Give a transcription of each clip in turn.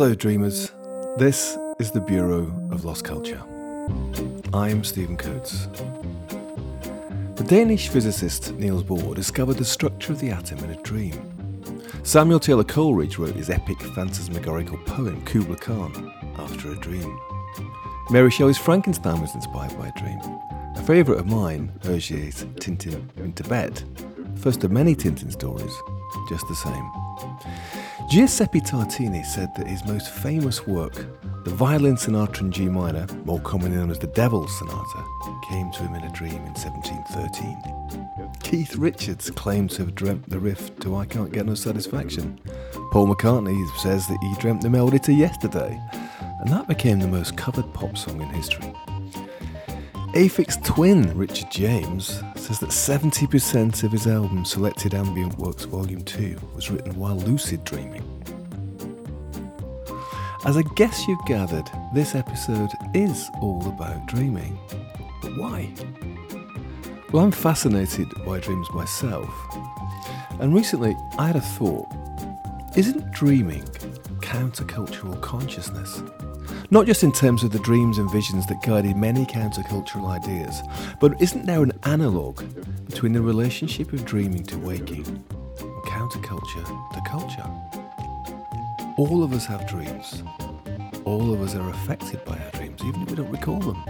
Hello, dreamers. This is the Bureau of Lost Culture. I'm Stephen Coates. The Danish physicist Niels Bohr discovered the structure of the atom in a dream. Samuel Taylor Coleridge wrote his epic phantasmagorical poem Kubla Khan after a dream. Mary Shelley's Frankenstein was inspired by a dream. A favourite of mine, Hergé's Tintin in Tibet, first of many Tintin stories, just the same. Giuseppe Tartini said that his most famous work, the Violin Sonata in G minor, more commonly known as the Devil's Sonata, came to him in a dream in 1713. Keith Richards claimed to have dreamt the riff to I Can't Get No Satisfaction. Paul McCartney says that he dreamt the melody to Yesterday, and that became the most covered pop song in history. Aphex Twin Richard James says that 70% of his album Selected Ambient Works Volume 2 was written while lucid dreaming. As I guess you've gathered, this episode is all about dreaming. But why? Well, I'm fascinated by dreams myself. And recently I had a thought. Isn't dreaming countercultural consciousness? Not just in terms of the dreams and visions that guided many countercultural ideas, but isn't there an analogue between the relationship of dreaming to waking and counterculture to culture? All of us have dreams. All of us are affected by our dreams, even if we don't recall them.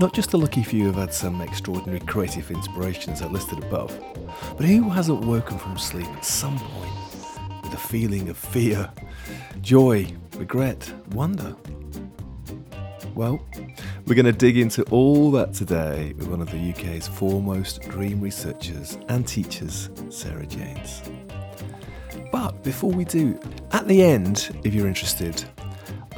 Not just the lucky few who've had some extraordinary creative inspirations I listed above, but who hasn't woken from sleep at some point with a feeling of fear, joy, regret, wonder, well, we're going to dig into all that today with one of the UK's foremost dream researchers and teachers, Sarah Janes. But before we do, at the end, if you're interested,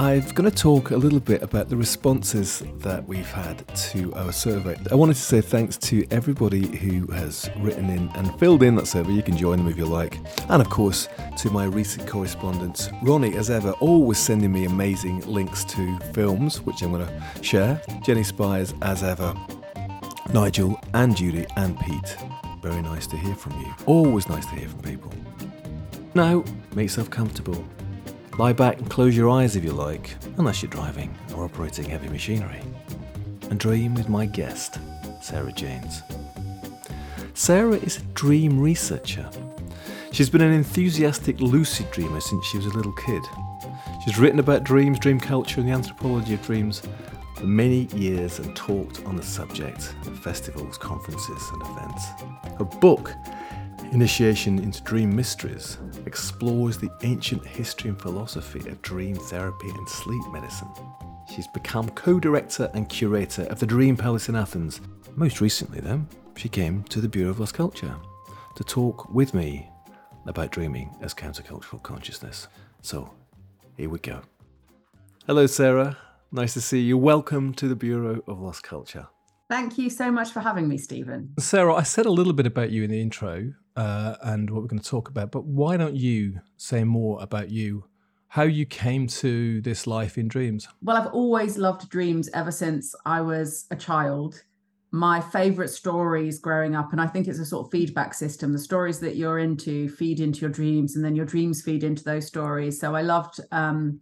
I'm going to talk a little bit about the responses that we've had to our survey. I wanted to say thanks to everybody who has written in and filled in that survey. You can join them if you like. And of course, to my recent correspondents, Ronnie, as ever, always sending me amazing links to films, which I'm going to share. Jenny Spires, as ever. Nigel and Judy and Pete. Very nice to hear from you. Always nice to hear from people. Now, make yourself comfortable. Lie back and close your eyes if you like, unless you're driving or operating heavy machinery. And dream with my guest, Sarah Janes. Sarah is a dream researcher. She's been an enthusiastic lucid dreamer since she was a little kid. She's written about dreams, dream culture, and the anthropology of dreams for many years and talked on the subject at festivals, conferences, and events. Her book, Initiation into Dream Mysteries, explores the ancient history and philosophy of dream therapy and sleep medicine. She's become co director and curator of the Dream Palace in Athens. Most recently, though, she came to the Bureau of Lost Culture to talk with me about dreaming as countercultural consciousness. So, here we go. Hello, Sarah. Nice to see you. Welcome to the Bureau of Lost Culture. Thank you so much for having me, Stephen. Sarah, I said a little bit about you in the intro uh, and what we're going to talk about, but why don't you say more about you, how you came to this life in dreams? Well, I've always loved dreams ever since I was a child. My favorite stories growing up, and I think it's a sort of feedback system. The stories that you're into feed into your dreams, and then your dreams feed into those stories. So I loved um,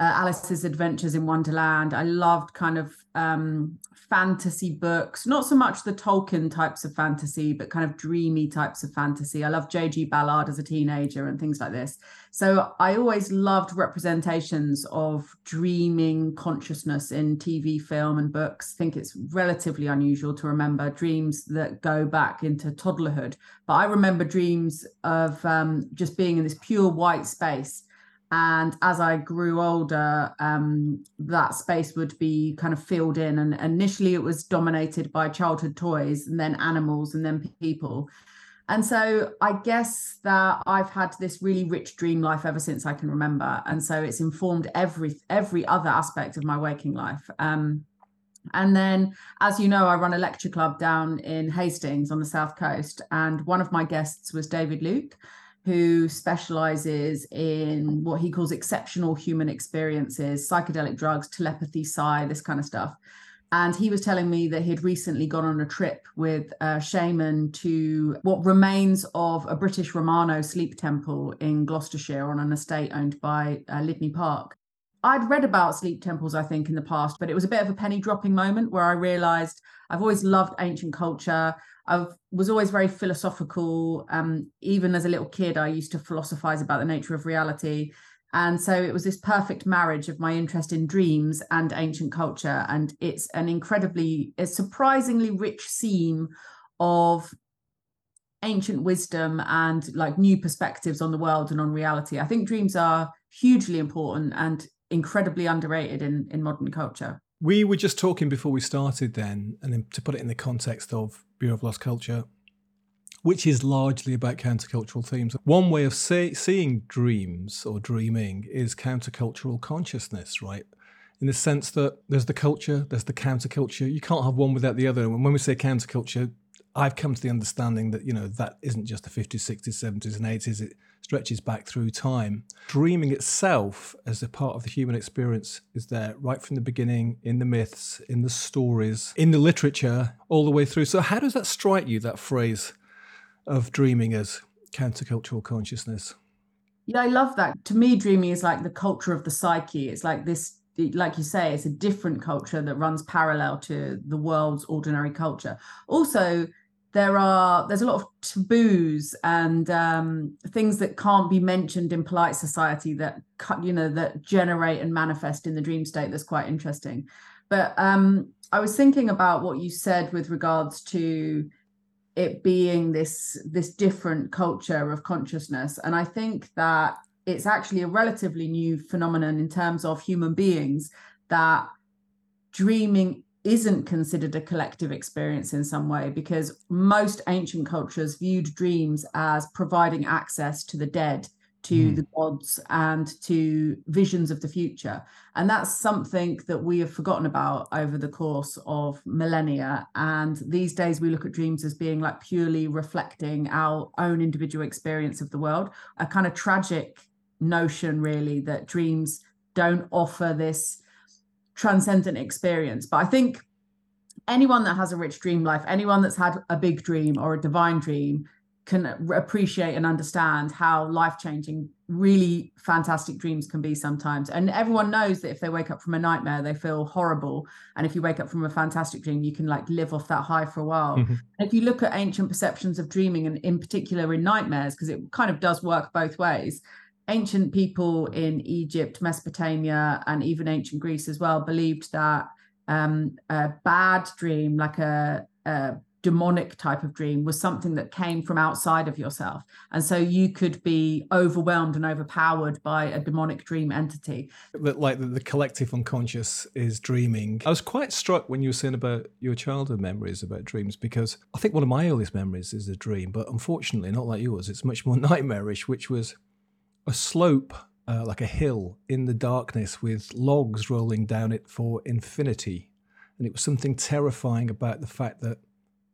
uh, Alice's Adventures in Wonderland. I loved kind of um, fantasy books, not so much the Tolkien types of fantasy, but kind of dreamy types of fantasy. I loved J.G. Ballard as a teenager and things like this. So I always loved representations of dreaming consciousness in TV, film, and books. I think it's relatively unusual to remember dreams that go back into toddlerhood. But I remember dreams of um, just being in this pure white space and as i grew older um, that space would be kind of filled in. And initially it was dominated by childhood toys and then animals and then people. And so i guess that i've had this really rich dream life ever since i can remember. And so it's informed every every other aspect of my waking life. Um, and then, as you know, I run a lecture club down in Hastings on the South Coast. And one of my guests was David Luke, who specializes in what he calls exceptional human experiences, psychedelic drugs, telepathy, psi, this kind of stuff. And he was telling me that he'd recently gone on a trip with a shaman to what remains of a British Romano sleep temple in Gloucestershire on an estate owned by uh, Lydney Park. I'd read about sleep temples, I think, in the past, but it was a bit of a penny dropping moment where I realized I've always loved ancient culture. I was always very philosophical. Um, even as a little kid, I used to philosophize about the nature of reality. And so it was this perfect marriage of my interest in dreams and ancient culture. And it's an incredibly, a surprisingly rich seam of ancient wisdom and like new perspectives on the world and on reality. I think dreams are hugely important and incredibly underrated in, in modern culture. We were just talking before we started then, and to put it in the context of Bureau of Lost Culture, which is largely about countercultural themes. One way of say, seeing dreams or dreaming is countercultural consciousness, right? In the sense that there's the culture, there's the counterculture. You can't have one without the other. And when we say counterculture, I've come to the understanding that, you know, that isn't just the 50s, 60s, 70s, and 80s. It stretches back through time. Dreaming itself, as a part of the human experience, is there right from the beginning in the myths, in the stories, in the literature, all the way through. So, how does that strike you, that phrase? of dreaming as countercultural consciousness. Yeah, I love that. To me, dreaming is like the culture of the psyche. It's like this, like you say, it's a different culture that runs parallel to the world's ordinary culture. Also, there are there's a lot of taboos and um, things that can't be mentioned in polite society that you know that generate and manifest in the dream state. That's quite interesting. But um, I was thinking about what you said with regards to it being this this different culture of consciousness and i think that it's actually a relatively new phenomenon in terms of human beings that dreaming isn't considered a collective experience in some way because most ancient cultures viewed dreams as providing access to the dead to mm. the gods and to visions of the future. And that's something that we have forgotten about over the course of millennia. And these days we look at dreams as being like purely reflecting our own individual experience of the world, a kind of tragic notion, really, that dreams don't offer this transcendent experience. But I think anyone that has a rich dream life, anyone that's had a big dream or a divine dream, can appreciate and understand how life changing really fantastic dreams can be sometimes and everyone knows that if they wake up from a nightmare they feel horrible and if you wake up from a fantastic dream you can like live off that high for a while mm-hmm. if you look at ancient perceptions of dreaming and in particular in nightmares because it kind of does work both ways ancient people in egypt mesopotamia and even ancient greece as well believed that um, a bad dream like a, a demonic type of dream was something that came from outside of yourself. And so you could be overwhelmed and overpowered by a demonic dream entity. Like the collective unconscious is dreaming. I was quite struck when you were saying about your childhood memories about dreams because I think one of my earliest memories is a dream, but unfortunately, not like yours, it's much more nightmarish, which was a slope. Uh, like a hill in the darkness with logs rolling down it for infinity. And it was something terrifying about the fact that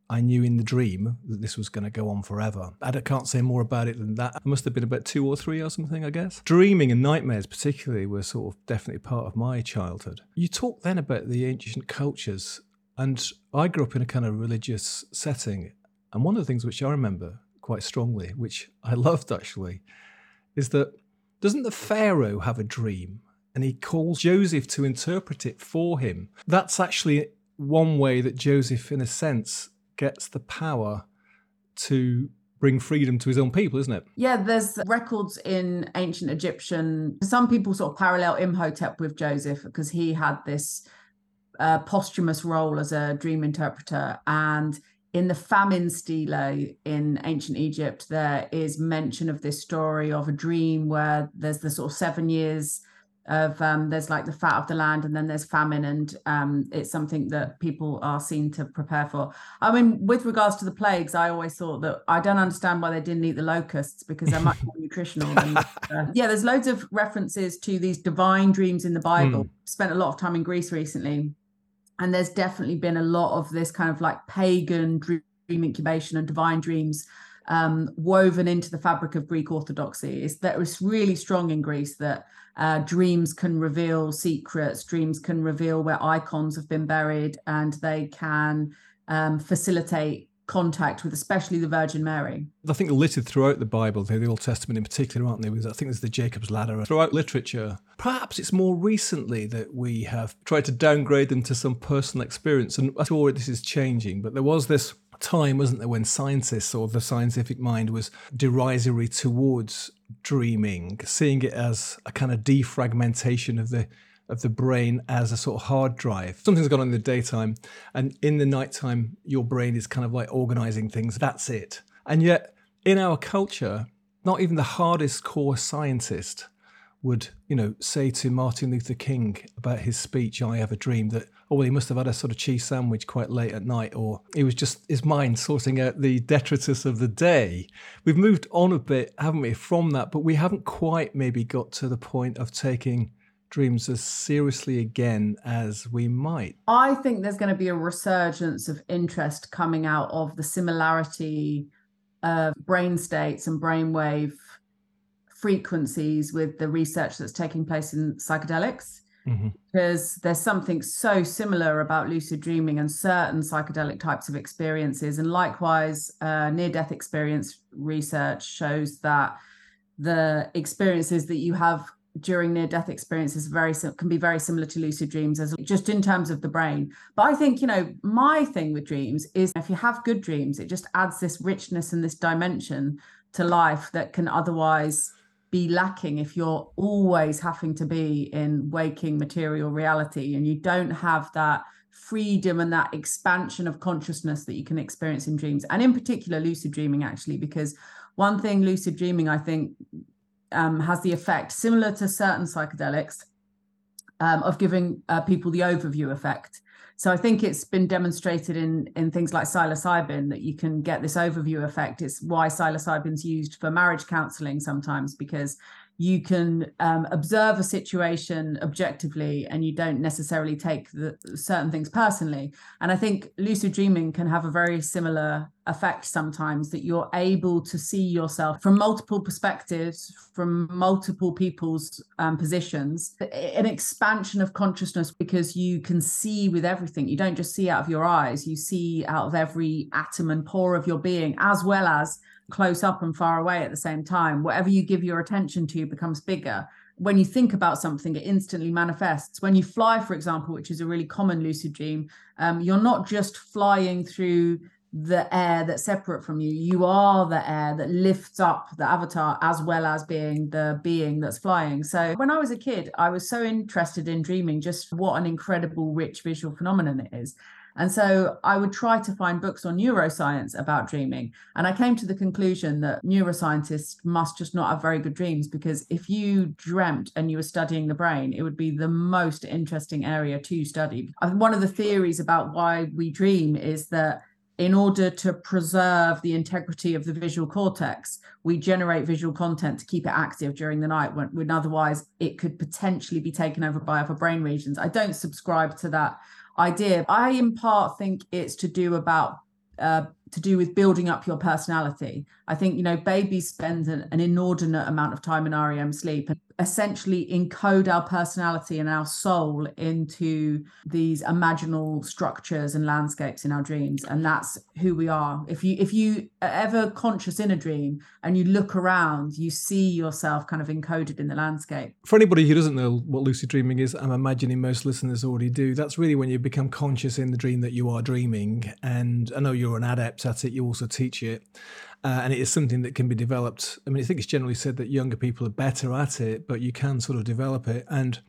I knew in the dream that this was going to go on forever. I can't say more about it than that. I must have been about two or three or something, I guess. Dreaming and nightmares, particularly, were sort of definitely part of my childhood. You talk then about the ancient cultures, and I grew up in a kind of religious setting. And one of the things which I remember quite strongly, which I loved actually, is that doesn't the Pharaoh have a dream? And he calls Joseph to interpret it for him. That's actually one way that Joseph, in a sense, gets the power to bring freedom to his own people, isn't it? Yeah, there's records in ancient Egyptian. Some people sort of parallel Imhotep with Joseph because he had this uh, posthumous role as a dream interpreter. And in the famine stele in ancient Egypt, there is mention of this story of a dream where there's the sort of seven years of um, there's like the fat of the land and then there's famine and um, it's something that people are seen to prepare for. I mean with regards to the plagues i always thought that i don't understand why they didn't eat the locusts because they're much more nutritional than, uh, yeah there's loads of references to these divine dreams in the bible. Mm. spent a lot of time in greece recently and there's definitely been a lot of this kind of like pagan dream incubation and divine dreams um, woven into the fabric of Greek Orthodoxy. Is that was really strong in Greece that uh, dreams can reveal secrets, dreams can reveal where icons have been buried, and they can um, facilitate contact with especially the Virgin Mary. I think littered throughout the Bible, the Old Testament in particular, aren't they? I think there's the Jacob's Ladder throughout literature. Perhaps it's more recently that we have tried to downgrade them to some personal experience, and I'm sure this is changing. But there was this time, wasn't there, when scientists or the scientific mind was derisory towards dreaming, seeing it as a kind of defragmentation of the of the brain as a sort of hard drive. Something's gone on in the daytime, and in the nighttime, your brain is kind of like organizing things. That's it. And yet, in our culture, not even the hardest core scientist would, you know, say to Martin Luther King about his speech, I have a dream, that, oh, well, he must have had a sort of cheese sandwich quite late at night, or it was just his mind sorting out the detritus of the day. We've moved on a bit, haven't we, from that, but we haven't quite maybe got to the point of taking dreams as seriously again as we might? I think there's going to be a resurgence of interest coming out of the similarity of brain states and brainwave frequencies with the research that's taking place in psychedelics. Mm-hmm. Because there's something so similar about lucid dreaming and certain psychedelic types of experiences. And likewise, uh, near death experience research shows that the experiences that you have during near death experiences very can be very similar to lucid dreams as just in terms of the brain. But i think you know my thing with dreams is if you have good dreams it just adds this richness and this dimension to life that can otherwise be lacking if you're always having to be in waking material reality and you don't have that freedom and that expansion of consciousness that you can experience in dreams. And in particular lucid dreaming actually because one thing lucid dreaming i think um, has the effect, similar to certain psychedelics, um, of giving uh, people the overview effect. So I think it's been demonstrated in in things like psilocybin that you can get this overview effect. It's why psilocybin's used for marriage counseling sometimes because you can um, observe a situation objectively and you don't necessarily take the certain things personally and i think lucid dreaming can have a very similar effect sometimes that you're able to see yourself from multiple perspectives from multiple people's um, positions an expansion of consciousness because you can see with everything you don't just see out of your eyes you see out of every atom and pore of your being as well as close up and far away at the same time. Whatever you give your attention to becomes bigger. When you think about something, it instantly manifests. When you fly, for example, which is a really common lucid dream, um, you're not just flying through the air that's separate from you. You are the air that lifts up the avatar as well as being the being that's flying. So when I was a kid, I was so interested in dreaming, just what an incredible, rich visual phenomenon it is. And so I would try to find books on neuroscience about dreaming. And I came to the conclusion that neuroscientists must just not have very good dreams because if you dreamt and you were studying the brain, it would be the most interesting area to study. Uh, one of the theories about why we dream is that in order to preserve the integrity of the visual cortex, we generate visual content to keep it active during the night when, when, otherwise it could potentially be taken over by other brain regions. I don't subscribe to that idea. I, in part, think it's to do about uh, to do with building up your personality. I think you know babies spend an, an inordinate amount of time in REM sleep, and essentially encode our personality and our soul into these imaginal structures and landscapes in our dreams. And that's who we are. If you if you are ever conscious in a dream and you look around you see yourself kind of encoded in the landscape. For anybody who doesn't know what lucid dreaming is i'm imagining most listeners already do. That's really when you become conscious in the dream that you are dreaming. And i know you're an adept at it you also teach it uh, and it is something that can be developed. I mean, I think it's generally said that younger people are better at it, but you can sort of develop it and,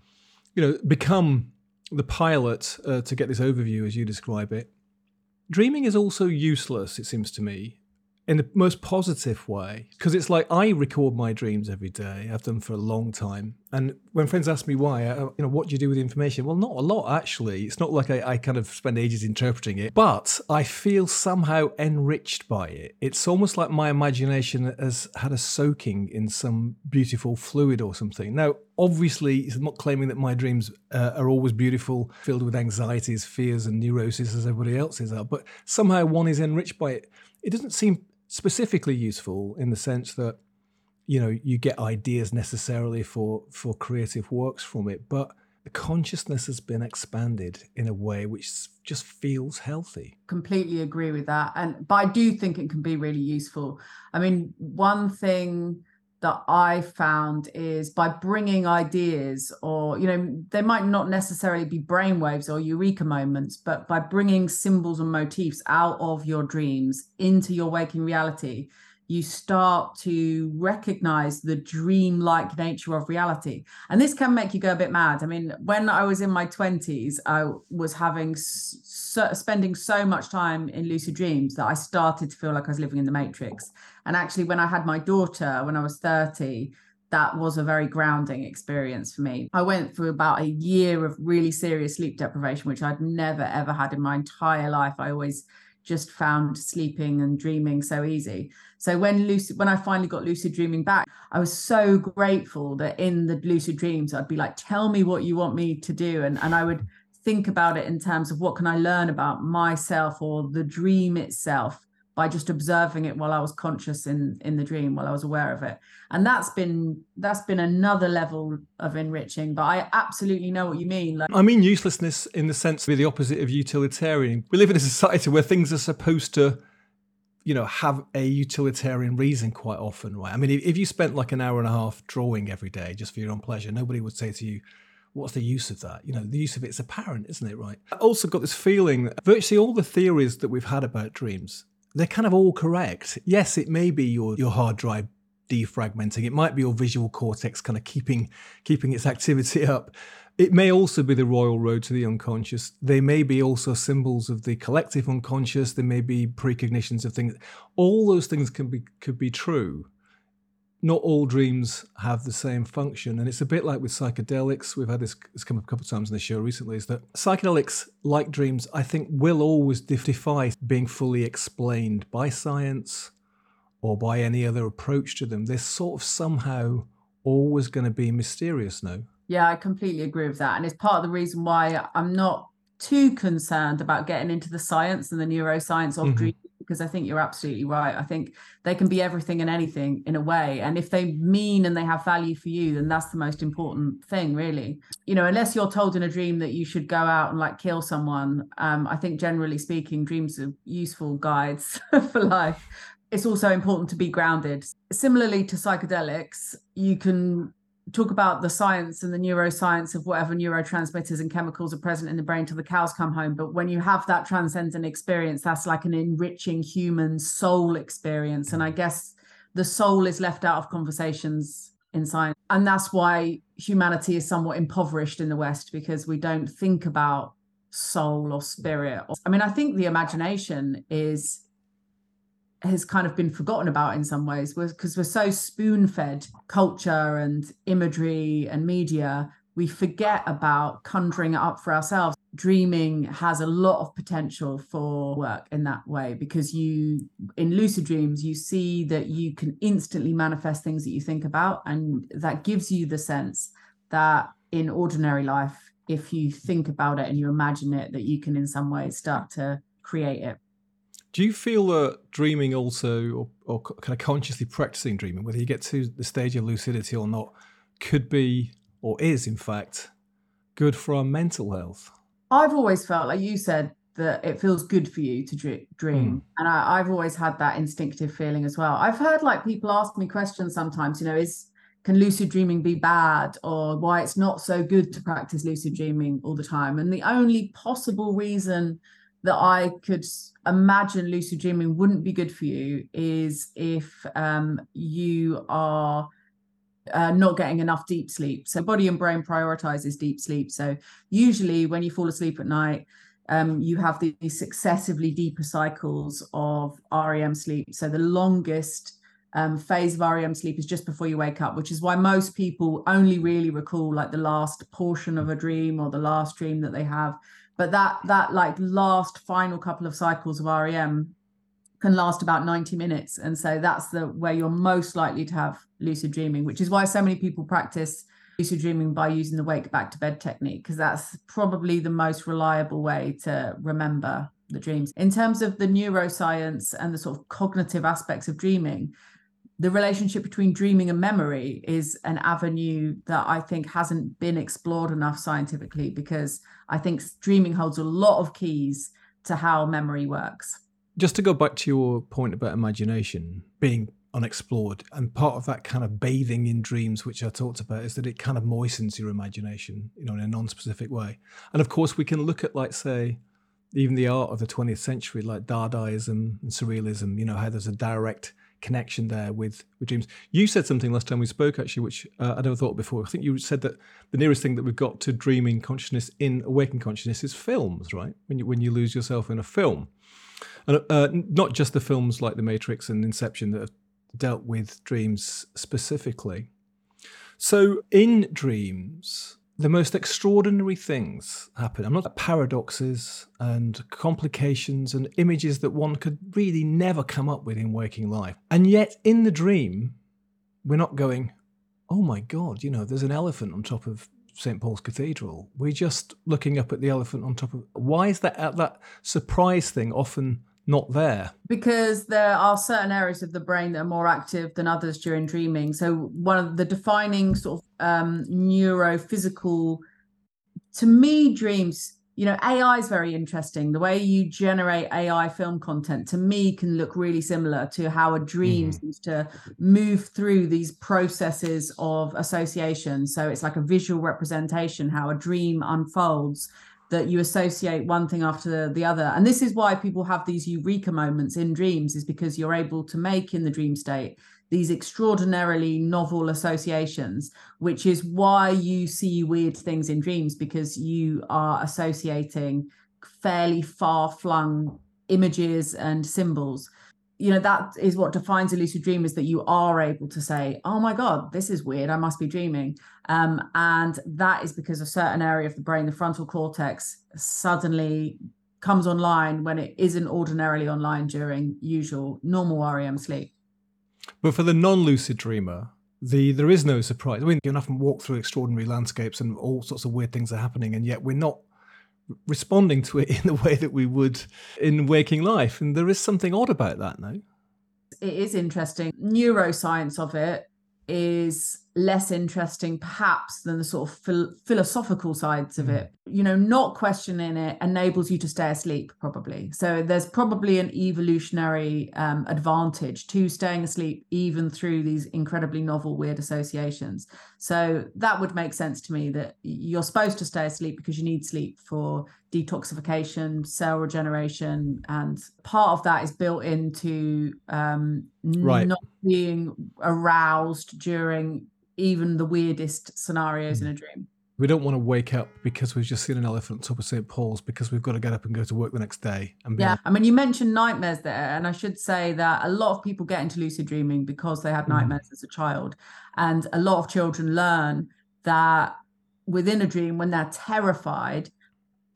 you know, become the pilot uh, to get this overview as you describe it. Dreaming is also useless, it seems to me, in the most positive way because it's like I record my dreams every day. I've done for a long time, and when friends ask me why, I, you know, what do you do with the information? Well, not a lot actually. It's not like I, I, kind of spend ages interpreting it, but I feel somehow enriched by it. It's almost like my imagination has had a soaking in some beautiful fluid or something. Now, obviously, I'm not claiming that my dreams uh, are always beautiful, filled with anxieties, fears, and neuroses as everybody else's are, but somehow one is enriched by it. It doesn't seem specifically useful in the sense that you know you get ideas necessarily for for creative works from it but the consciousness has been expanded in a way which just feels healthy. Completely agree with that and but i do think it can be really useful. I mean one thing that I found is by bringing ideas, or, you know, they might not necessarily be brainwaves or eureka moments, but by bringing symbols and motifs out of your dreams into your waking reality, you start to recognize the dream-like nature of reality and this can make you go a bit mad i mean when i was in my 20s i was having so, spending so much time in lucid dreams that i started to feel like i was living in the matrix and actually when i had my daughter when i was 30 that was a very grounding experience for me. I went through about a year of really serious sleep deprivation, which I'd never ever had in my entire life. I always just found sleeping and dreaming so easy. So when lucid, when I finally got lucid dreaming back, I was so grateful that in the lucid dreams, I'd be like, tell me what you want me to do. And, and I would think about it in terms of what can I learn about myself or the dream itself by just observing it while I was conscious in in the dream while I was aware of it and that's been that's been another level of enriching but I absolutely know what you mean like I mean uselessness in the sense of the opposite of utilitarian we live in a society where things are supposed to you know have a utilitarian reason quite often right I mean if you spent like an hour and a half drawing every day just for your own pleasure nobody would say to you what's the use of that? You know, the use of it's apparent, isn't it, right? I also got this feeling that virtually all the theories that we've had about dreams they're kind of all correct. Yes, it may be your, your hard drive defragmenting. It might be your visual cortex kind of keeping keeping its activity up. It may also be the royal road to the unconscious. They may be also symbols of the collective unconscious. There may be precognitions of things. All those things can be could be true not all dreams have the same function. And it's a bit like with psychedelics. We've had this, this come up a couple of times in the show recently, is that psychedelics, like dreams, I think will always defy being fully explained by science or by any other approach to them. They're sort of somehow always going to be mysterious, no? Yeah, I completely agree with that. And it's part of the reason why I'm not too concerned about getting into the science and the neuroscience of mm-hmm. dreams because I think you're absolutely right. I think they can be everything and anything in a way. And if they mean and they have value for you, then that's the most important thing, really. You know, unless you're told in a dream that you should go out and like kill someone, um, I think generally speaking, dreams are useful guides for life. It's also important to be grounded. Similarly to psychedelics, you can talk about the science and the neuroscience of whatever neurotransmitters and chemicals are present in the brain till the cows come home. But when you have that transcendent experience, that's like an enriching human soul experience. And I guess the soul is left out of conversations in science. And that's why humanity is somewhat impoverished in the West because we don't think about soul or spirit. I mean, I think the imagination is has kind of been forgotten about in some ways because we're so spoon fed culture and imagery and media we forget about conjuring it up for ourselves. Dreaming has a lot of potential for work in that way because you in lucid dreams you see that you can instantly manifest things that you think about and that gives you the sense that in ordinary life if you think about it and you imagine it that you can in some ways start to create it do you feel that dreaming also, or, or kind of consciously practicing dreaming, whether you get to the stage of lucidity or not, could be or is in fact good for our mental health? I've always felt, like you said, that it feels good for you to dream. Mm. And I, I've always had that instinctive feeling as well. I've heard like people ask me questions sometimes, you know, is can lucid dreaming be bad or why it's not so good to practice lucid dreaming all the time? And the only possible reason that I could imagine lucid dreaming wouldn't be good for you is if um, you are uh, not getting enough deep sleep. So body and brain prioritizes deep sleep. So usually when you fall asleep at night, um, you have these successively deeper cycles of REM sleep. So the longest um, phase of REM sleep is just before you wake up, which is why most people only really recall like the last portion of a dream or the last dream that they have but that that like last final couple of cycles of REM can last about 90 minutes and so that's the where you're most likely to have lucid dreaming which is why so many people practice lucid dreaming by using the wake back to bed technique because that's probably the most reliable way to remember the dreams. In terms of the neuroscience and the sort of cognitive aspects of dreaming, the relationship between dreaming and memory is an avenue that I think hasn't been explored enough scientifically because I think dreaming holds a lot of keys to how memory works. Just to go back to your point about imagination being unexplored, and part of that kind of bathing in dreams, which I talked about, is that it kind of moistens your imagination, you know, in a non-specific way. And of course, we can look at, like, say, even the art of the 20th century, like Dadaism and Surrealism. You know how there's a direct connection there with with dreams. You said something last time we spoke, actually, which uh, I never thought before. I think you said that the nearest thing that we've got to dreaming consciousness in awakened consciousness is films, right? When you when you lose yourself in a film, and uh, not just the films like The Matrix and Inception that have dealt with dreams specifically. So in dreams, the most extraordinary things happen. I'm not paradoxes and complications and images that one could really never come up with in waking life. And yet, in the dream, we're not going, oh my God, you know, there's an elephant on top of St. Paul's Cathedral. We're just looking up at the elephant on top of. Why is that that surprise thing often not there? Because there are certain areas of the brain that are more active than others during dreaming. So one of the defining sort of um, neurophysical, to me, dreams. You know, AI is very interesting. The way you generate AI film content to me can look really similar to how a dream mm. seems to move through these processes of association. So it's like a visual representation, how a dream unfolds that you associate one thing after the other. And this is why people have these eureka moments in dreams is because you're able to make in the dream state these extraordinarily novel associations which is why you see weird things in dreams because you are associating fairly far flung images and symbols you know that is what defines a lucid dream is that you are able to say oh my god this is weird. I must be dreaming. Um, and that is because a certain area of the brain the frontal cortex suddenly comes online when it isn't ordinarily online during usual normal rem sleep. But for the non-lucid dreamer the there is no surprise. I mean you often walk through extraordinary landscapes and all sorts of weird things are happening and yet we're not responding to it in the way that we would in waking life. And there is something odd about that, no? It is interesting. Neuroscience of it is less interesting perhaps than the sort of phil- philosophical sides of mm. it you know not questioning it enables you to stay asleep probably so there's probably an evolutionary um, advantage to staying asleep even through these incredibly novel weird associations so that would make sense to me that you're supposed to stay asleep because you need sleep for detoxification cell regeneration and part of that is built into um, right. not being aroused during even the weirdest scenarios mm. in a dream. We don't want to wake up because we've just seen an elephant on top of St. Paul's because we've got to get up and go to work the next day. And yeah, I mean, you mentioned nightmares there, and I should say that a lot of people get into lucid dreaming because they had mm. nightmares mm. as a child, and a lot of children learn that within a dream when they're terrified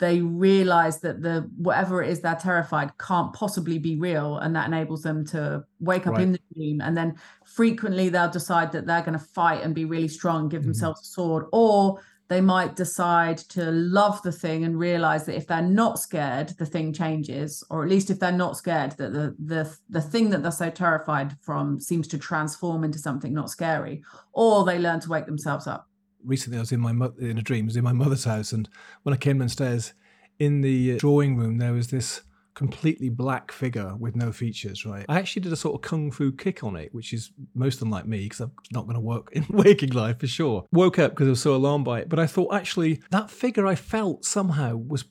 they realize that the whatever it is they're terrified can't possibly be real and that enables them to wake up right. in the dream and then frequently they'll decide that they're going to fight and be really strong give mm-hmm. themselves a sword or they might decide to love the thing and realize that if they're not scared the thing changes or at least if they're not scared that the the the thing that they're so terrified from seems to transform into something not scary or they learn to wake themselves up recently I was in my mo- in a dream. I was in my mother's house, and when I came downstairs, in the drawing room there was this completely black figure with no features. Right. I actually did a sort of kung fu kick on it, which is most unlike me because I'm not going to work in waking life for sure. Woke up because I was so alarmed by it, but I thought actually that figure I felt somehow was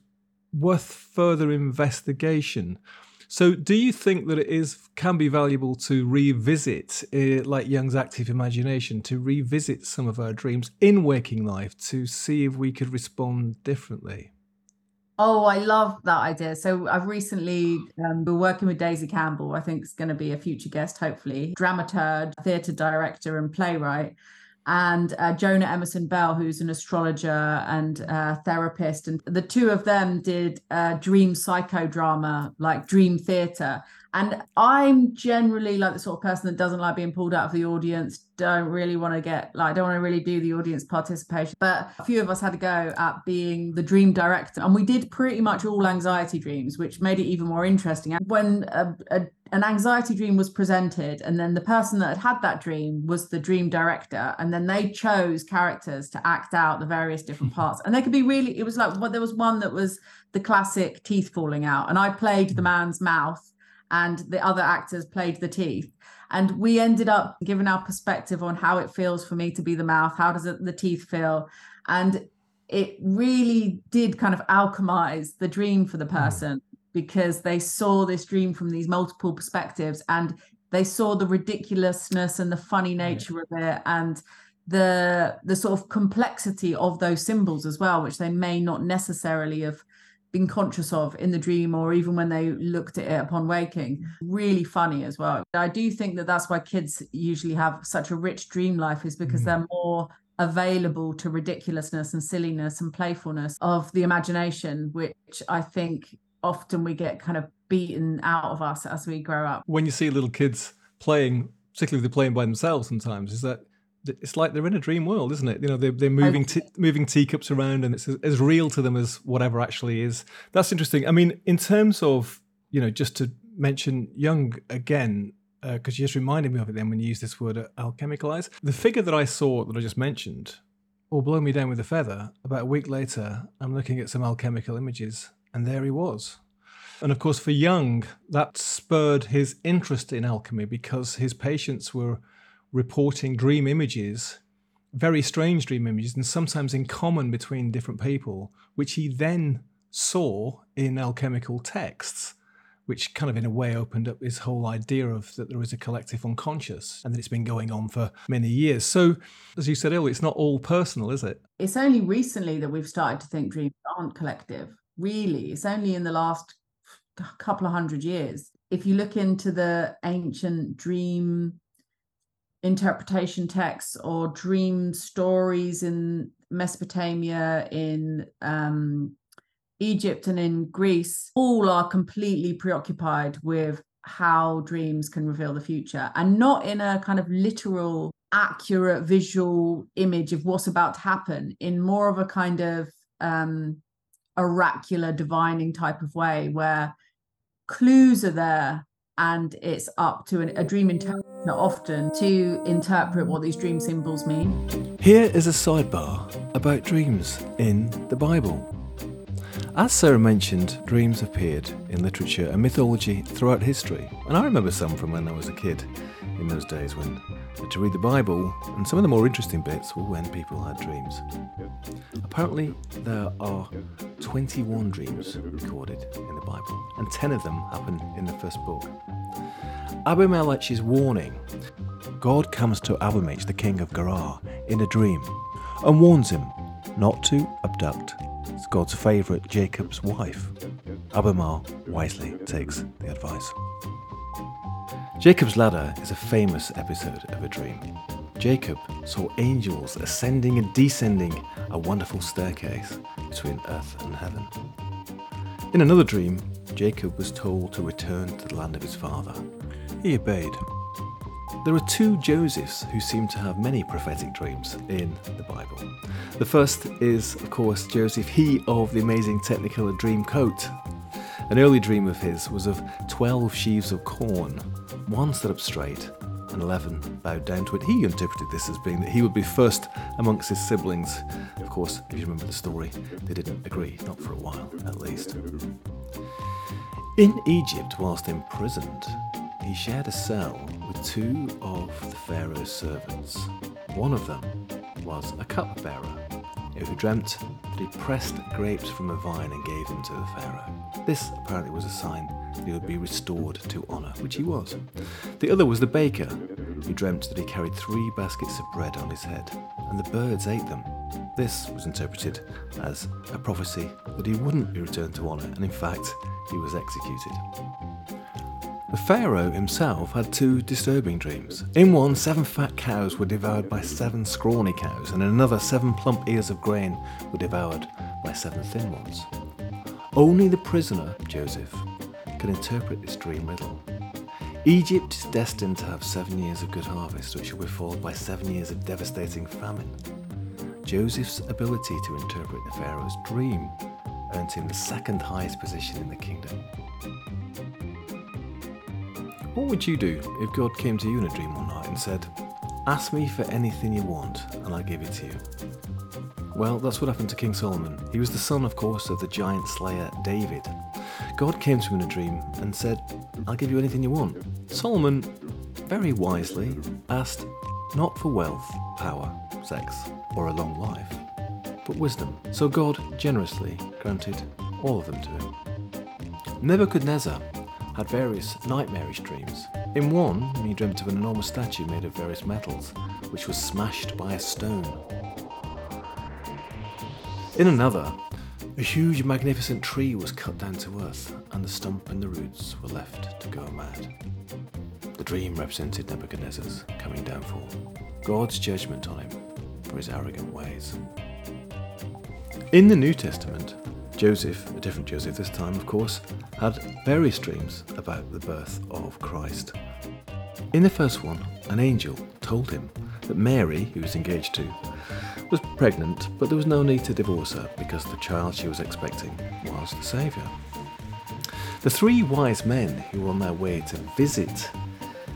worth further investigation. So, do you think that it is can be valuable to revisit, uh, like Jung's active imagination, to revisit some of our dreams in waking life to see if we could respond differently? Oh, I love that idea. So I've recently um, been working with Daisy Campbell. I think is going to be a future guest, hopefully, dramaturg, theatre director, and playwright and uh, Jonah Emerson Bell, who's an astrologer and uh, therapist. And the two of them did a dream psychodrama, like dream theater. And I'm generally like the sort of person that doesn't like being pulled out of the audience, don't really want to get like, don't want to really do the audience participation. But a few of us had a go at being the dream director. And we did pretty much all anxiety dreams, which made it even more interesting. When a, a an anxiety dream was presented and then the person that had had that dream was the dream director and then they chose characters to act out the various different parts and they could be really it was like well there was one that was the classic teeth falling out and i played the man's mouth and the other actors played the teeth and we ended up giving our perspective on how it feels for me to be the mouth how does it, the teeth feel and it really did kind of alchemize the dream for the hmm. person mm. because they saw this dream from these multiple perspectives and they saw the ridiculousness and the funny nature of it and the the sort of complexity of those symbols as well which they may not necessarily have been conscious of in the dream or even when they looked at it upon waking. Really funny as well. I do think that that's why kids usually have such a rich dream life is because mm. they're more available to ridiculousness and silliness and playfulness of the imagination which i think often we get kind of beaten out of us as we grow up. When you see little kids playing particularly if they're playing by themselves sometimes is that it's like they're in a dream world, isn't it? You know, they're, they're moving t- moving teacups around, and it's as, as, real to them as whatever actually is. That's interesting. I mean, in terms of you know, just to mention Jung again, because uh, you just reminded me of it then when you used this word uh, alchemicalize. The figure that I saw that I just mentioned, or blow me down with a feather. About a week later, I'm looking at some alchemical images, and there he was. And of course, for Jung, that spurred his interest in alchemy because his patients were reporting dream images, very strange dream images, and sometimes in common between different people, which he then saw in alchemical texts, which kind of in a way opened up his whole idea of that there is a collective unconscious and that it's been going on for many years. So, as you said earlier, it's not all personal, is it? It's only recently that we've started to think dreams aren't collective. Really, it's only in the last couple of hundred years. If you look into the ancient dream interpretation texts or dream stories in Mesopotamia, in um, Egypt, and in Greece, all are completely preoccupied with how dreams can reveal the future and not in a kind of literal, accurate visual image of what's about to happen, in more of a kind of um, oracular, divining type of way where clues are there and it's up to an, a dream interpreter often to interpret what these dream symbols mean. Here is a sidebar about dreams in the Bible. As Sarah mentioned, dreams appeared in literature and mythology throughout history, and I remember some from when I was a kid in those days when to read the Bible, and some of the more interesting bits were when people had dreams. Apparently, there are 21 dreams recorded in the Bible, and 10 of them happen in the first book. Abimelech's warning God comes to Abimelech, the king of Gerar, in a dream and warns him not to abduct God's favourite Jacob's wife. Abimelech wisely takes the advice. Jacob's ladder is a famous episode of a dream. Jacob saw angels ascending and descending a wonderful staircase between earth and heaven. In another dream, Jacob was told to return to the land of his father. He obeyed. There are two Josephs who seem to have many prophetic dreams in the Bible. The first is, of course, Joseph, he of the amazing Technicolor dream coat. An early dream of his was of 12 sheaves of corn one stood up straight, and 11 bowed down to it. He interpreted this as being that he would be first amongst his siblings. Of course, if you remember the story, they didn't agree, not for a while at least. In Egypt, whilst imprisoned, he shared a cell with two of the Pharaoh's servants. One of them was a cupbearer who dreamt that he pressed grapes from a vine and gave them to the Pharaoh. This apparently was a sign that he would be restored to honour, which he was. The other was the baker, who dreamt that he carried three baskets of bread on his head, and the birds ate them. This was interpreted as a prophecy that he wouldn't be returned to honour, and in fact, he was executed. The Pharaoh himself had two disturbing dreams. In one, seven fat cows were devoured by seven scrawny cows, and in another, seven plump ears of grain were devoured by seven thin ones. Only the prisoner, Joseph, could interpret this dream riddle. Egypt is destined to have seven years of good harvest, which will be followed by seven years of devastating famine. Joseph's ability to interpret the Pharaoh's dream earned him the second highest position in the kingdom. What would you do if God came to you in a dream one night and said, Ask me for anything you want and I'll give it to you? Well, that's what happened to King Solomon. He was the son, of course, of the giant slayer David. God came to him in a dream and said, I'll give you anything you want. Solomon, very wisely, asked not for wealth, power, sex, or a long life, but wisdom. So God generously granted all of them to him. Nebuchadnezzar had various nightmarish dreams. In one, he dreamt of an enormous statue made of various metals, which was smashed by a stone. In another, a huge, magnificent tree was cut down to earth, and the stump and the roots were left to go mad. The dream represented Nebuchadnezzar's coming downfall, God's judgment on him for his arrogant ways. In the New Testament, Joseph, a different Joseph this time, of course, had various dreams about the birth of Christ. In the first one, an angel told him that Mary, who was engaged to, was pregnant, but there was no need to divorce her because the child she was expecting was the Saviour. The three wise men who were on their way to visit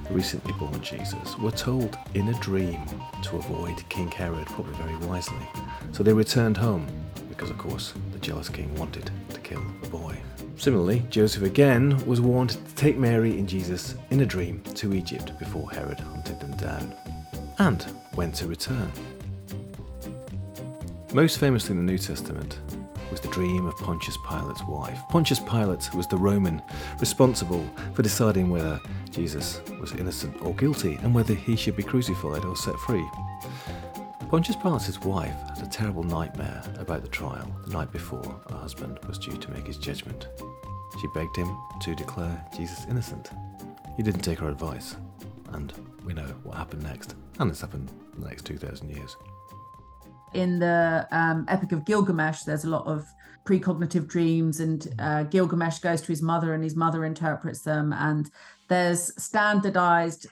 the recently born Jesus were told in a dream to avoid King Herod, probably very wisely. So they returned home because, of course, the jealous king wanted to kill the boy. Similarly, Joseph again was warned to take Mary and Jesus in a dream to Egypt before Herod hunted them down, and when to return. Most famously in the New Testament was the dream of Pontius Pilate's wife. Pontius Pilate was the Roman responsible for deciding whether Jesus was innocent or guilty and whether he should be crucified or set free. Pontius Pilate's wife had a terrible nightmare about the trial the night before her husband was due to make his judgment. She begged him to declare Jesus innocent. He didn't take her advice, and we know what happened next, and it's happened the next 2,000 years. In the um, Epic of Gilgamesh, there's a lot of precognitive dreams, and uh, Gilgamesh goes to his mother, and his mother interprets them. And there's standardized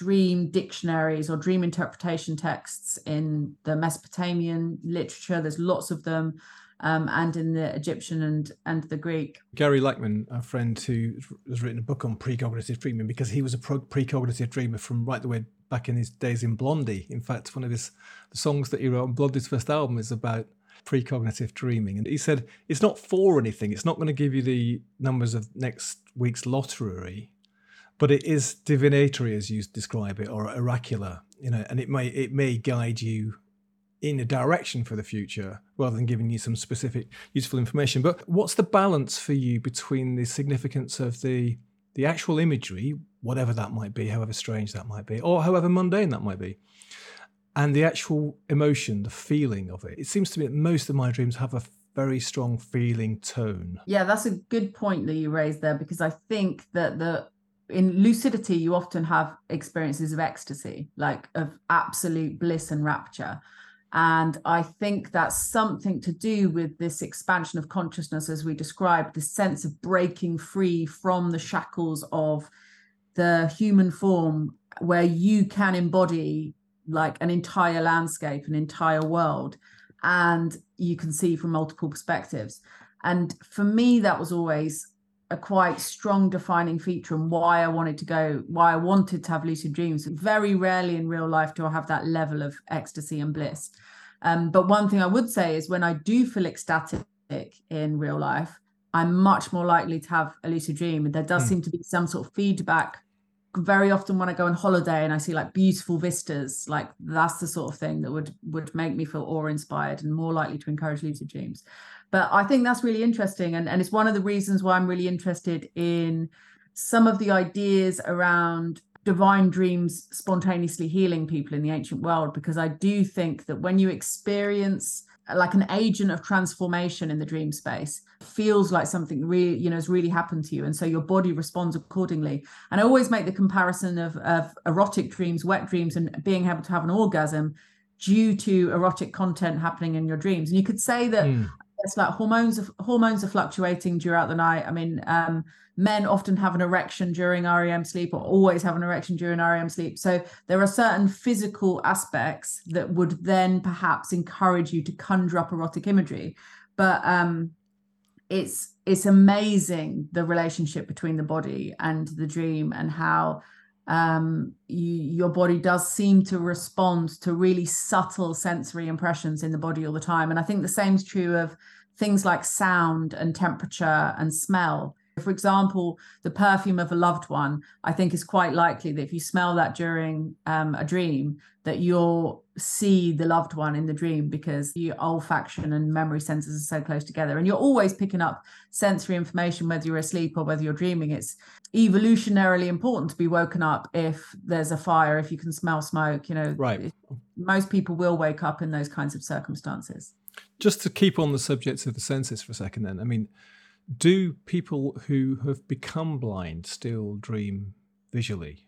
dream dictionaries or dream interpretation texts in the Mesopotamian literature. There's lots of them. Um, and in the Egyptian and and the Greek. Gary Lachman, a friend who has written a book on precognitive dreaming, because he was a pro- precognitive dreamer from right the way back in his days in Blondie. In fact, one of his songs that he wrote on Blondie's first album is about precognitive dreaming, and he said it's not for anything. It's not going to give you the numbers of next week's lottery, but it is divinatory as you describe it or oracular you know and it may it may guide you in a direction for the future rather than giving you some specific useful information. But what's the balance for you between the significance of the the actual imagery whatever that might be however strange that might be or however mundane that might be and the actual emotion the feeling of it? It seems to me that most of my dreams have a very strong feeling tone. Yeah that's a good point that you raised there because i think that the in lucidity you often have experiences of ecstasy like of absolute bliss and rapture. And i think that's something to do with this expansion of consciousness as we described the sense of breaking free from the shackles of the human form where you can embody like an entire landscape an entire world and you can see from multiple perspectives. And for me that was always a quite strong defining feature and why I wanted to go, why I wanted to have lucid dreams. Very rarely in real life do I have that level of ecstasy and bliss. Um, but one thing I would say is when I do feel ecstatic in real life, I'm much more likely to have a lucid dream. And there does mm. seem to be some sort of feedback. Very often when I go on holiday and I see like beautiful vistas, like that's the sort of thing that would would make me feel awe-inspired and more likely to encourage lucid dreams but I think that's really interesting. And, and it's one of the reasons why I'm really interested in some of the ideas around divine dreams spontaneously healing people in the ancient world, because I do think that when you experience like an agent of transformation in the dream space feels like something really you know has really happened to you and so your body responds accordingly and i always make the comparison of, of erotic dreams wet dreams and being able to have an orgasm due to erotic content happening in your dreams and you could say that mm it's like hormones of hormones are fluctuating throughout the night. I mean um, men often have an erection during rem sleep or always have an erection during rem sleep. So there are certain physical aspects that would then perhaps encourage you to conjure up erotic imagery. But um, it's it's amazing the relationship between the body and the dream and how um, you, your body does seem to respond to really subtle sensory impressions in the body all the time. And I think the same is true of things like sound and temperature and smell. For example, the perfume of a loved one, I think is quite likely that if you smell that during um, a dream, that you'll see the loved one in the dream because your olfaction and memory senses are so close together. And you're always picking up sensory information, whether you're asleep or whether you're dreaming. It's evolutionarily important to be woken up if there's a fire, if you can smell smoke, you know. Right. Most people will wake up in those kinds of circumstances. Just to keep on the subject of the senses for a second, then, I mean, do people who have become blind still dream visually?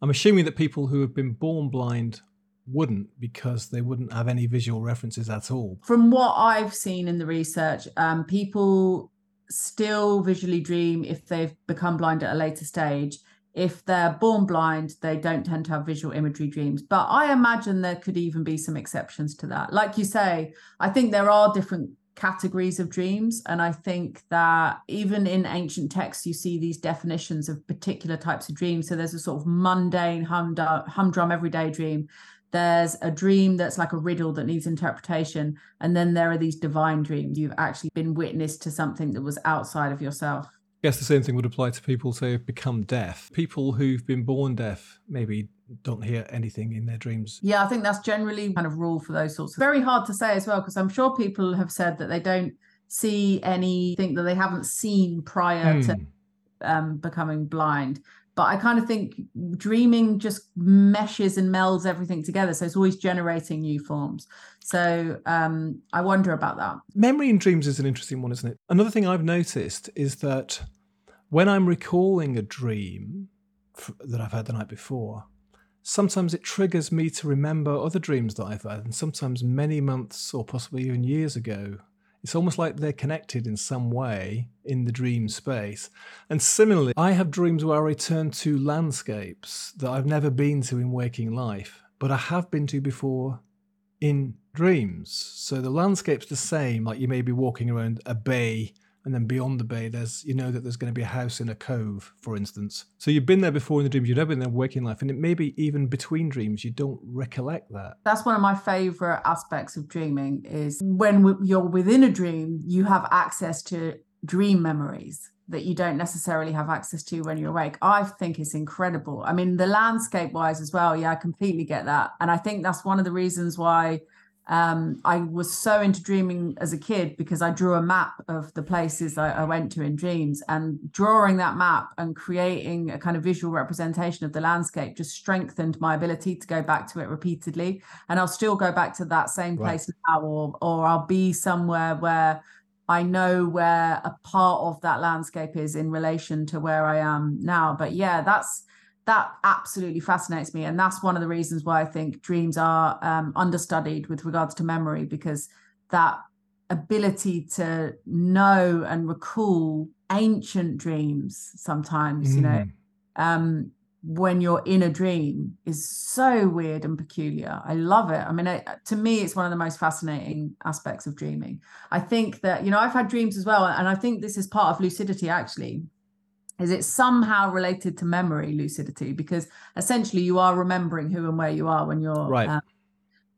I'm assuming that people who have been born blind wouldn't because they wouldn't have any visual references at all. From what I've seen in the research, um, people still visually dream if they've become blind at a later stage. If they're born blind, they don't tend to have visual imagery dreams. But I imagine there could even be some exceptions to that. Like you say, I think there are different categories of dreams. And I think that even in ancient texts, you see these definitions of particular types of dreams. So there's a sort of mundane, humdrum, everyday dream. There's a dream that's like a riddle that needs interpretation. And then there are these divine dreams. You've actually been witness to something that was outside of yourself. I guess the same thing would apply to people, say, who've become deaf. People who've been born deaf maybe don't hear anything in their dreams. Yeah, I think that's generally kind of rule for those sorts. Of, very hard to say as well because I'm sure people have said that they don't see anything that they haven't seen prior to hmm. um, becoming blind. But I kind of think dreaming just meshes and melds everything together. So it's always generating new forms. So um, I wonder about that. Memory in dreams is an interesting one, isn't it? Another thing I've noticed is that when I'm recalling a dream that I've had the night before, sometimes it triggers me to remember other dreams that I've had, and sometimes many months or possibly even years ago. It's almost like they're connected in some way in the dream space. And similarly, I have dreams where I return to landscapes that I've never been to in waking life, but I have been to before in dreams. So the landscape's the same, like you may be walking around a bay and then beyond the bay there's you know that there's going to be a house in a cove for instance so you've been there before in the dreams you've never been there waking life and it may be even between dreams you don't recollect that that's one of my favorite aspects of dreaming is when you're within a dream you have access to dream memories that you don't necessarily have access to when you're awake. I think it's incredible. I mean, the landscape wise as well. Yeah, I completely get that. And I think that's one of the reasons why um, I was so into dreaming as a kid because I drew a map of the places I, I, went to in dreams, and drawing that map and creating a kind of visual representation of the landscape just strengthened my ability to go back to it repeatedly. And I'll still go back to that same place right. now, or or I'll be somewhere where I know where a part of that landscape is in relation to where I am now. But yeah, that's that absolutely fascinates me and that's one of the reasons why i think dreams are um, understudied with regards to memory because that ability to know and recall ancient dreams sometimes mm. you know mm. um, when you're in a dream is so weird and peculiar i love it i mean it, to me it's one of the most fascinating aspects of dreaming i think that you know i've had dreams as well and i think this is part of lucidity actually is it somehow related to memory lucidity because essentially you are remembering who and where you are when you're right. Um,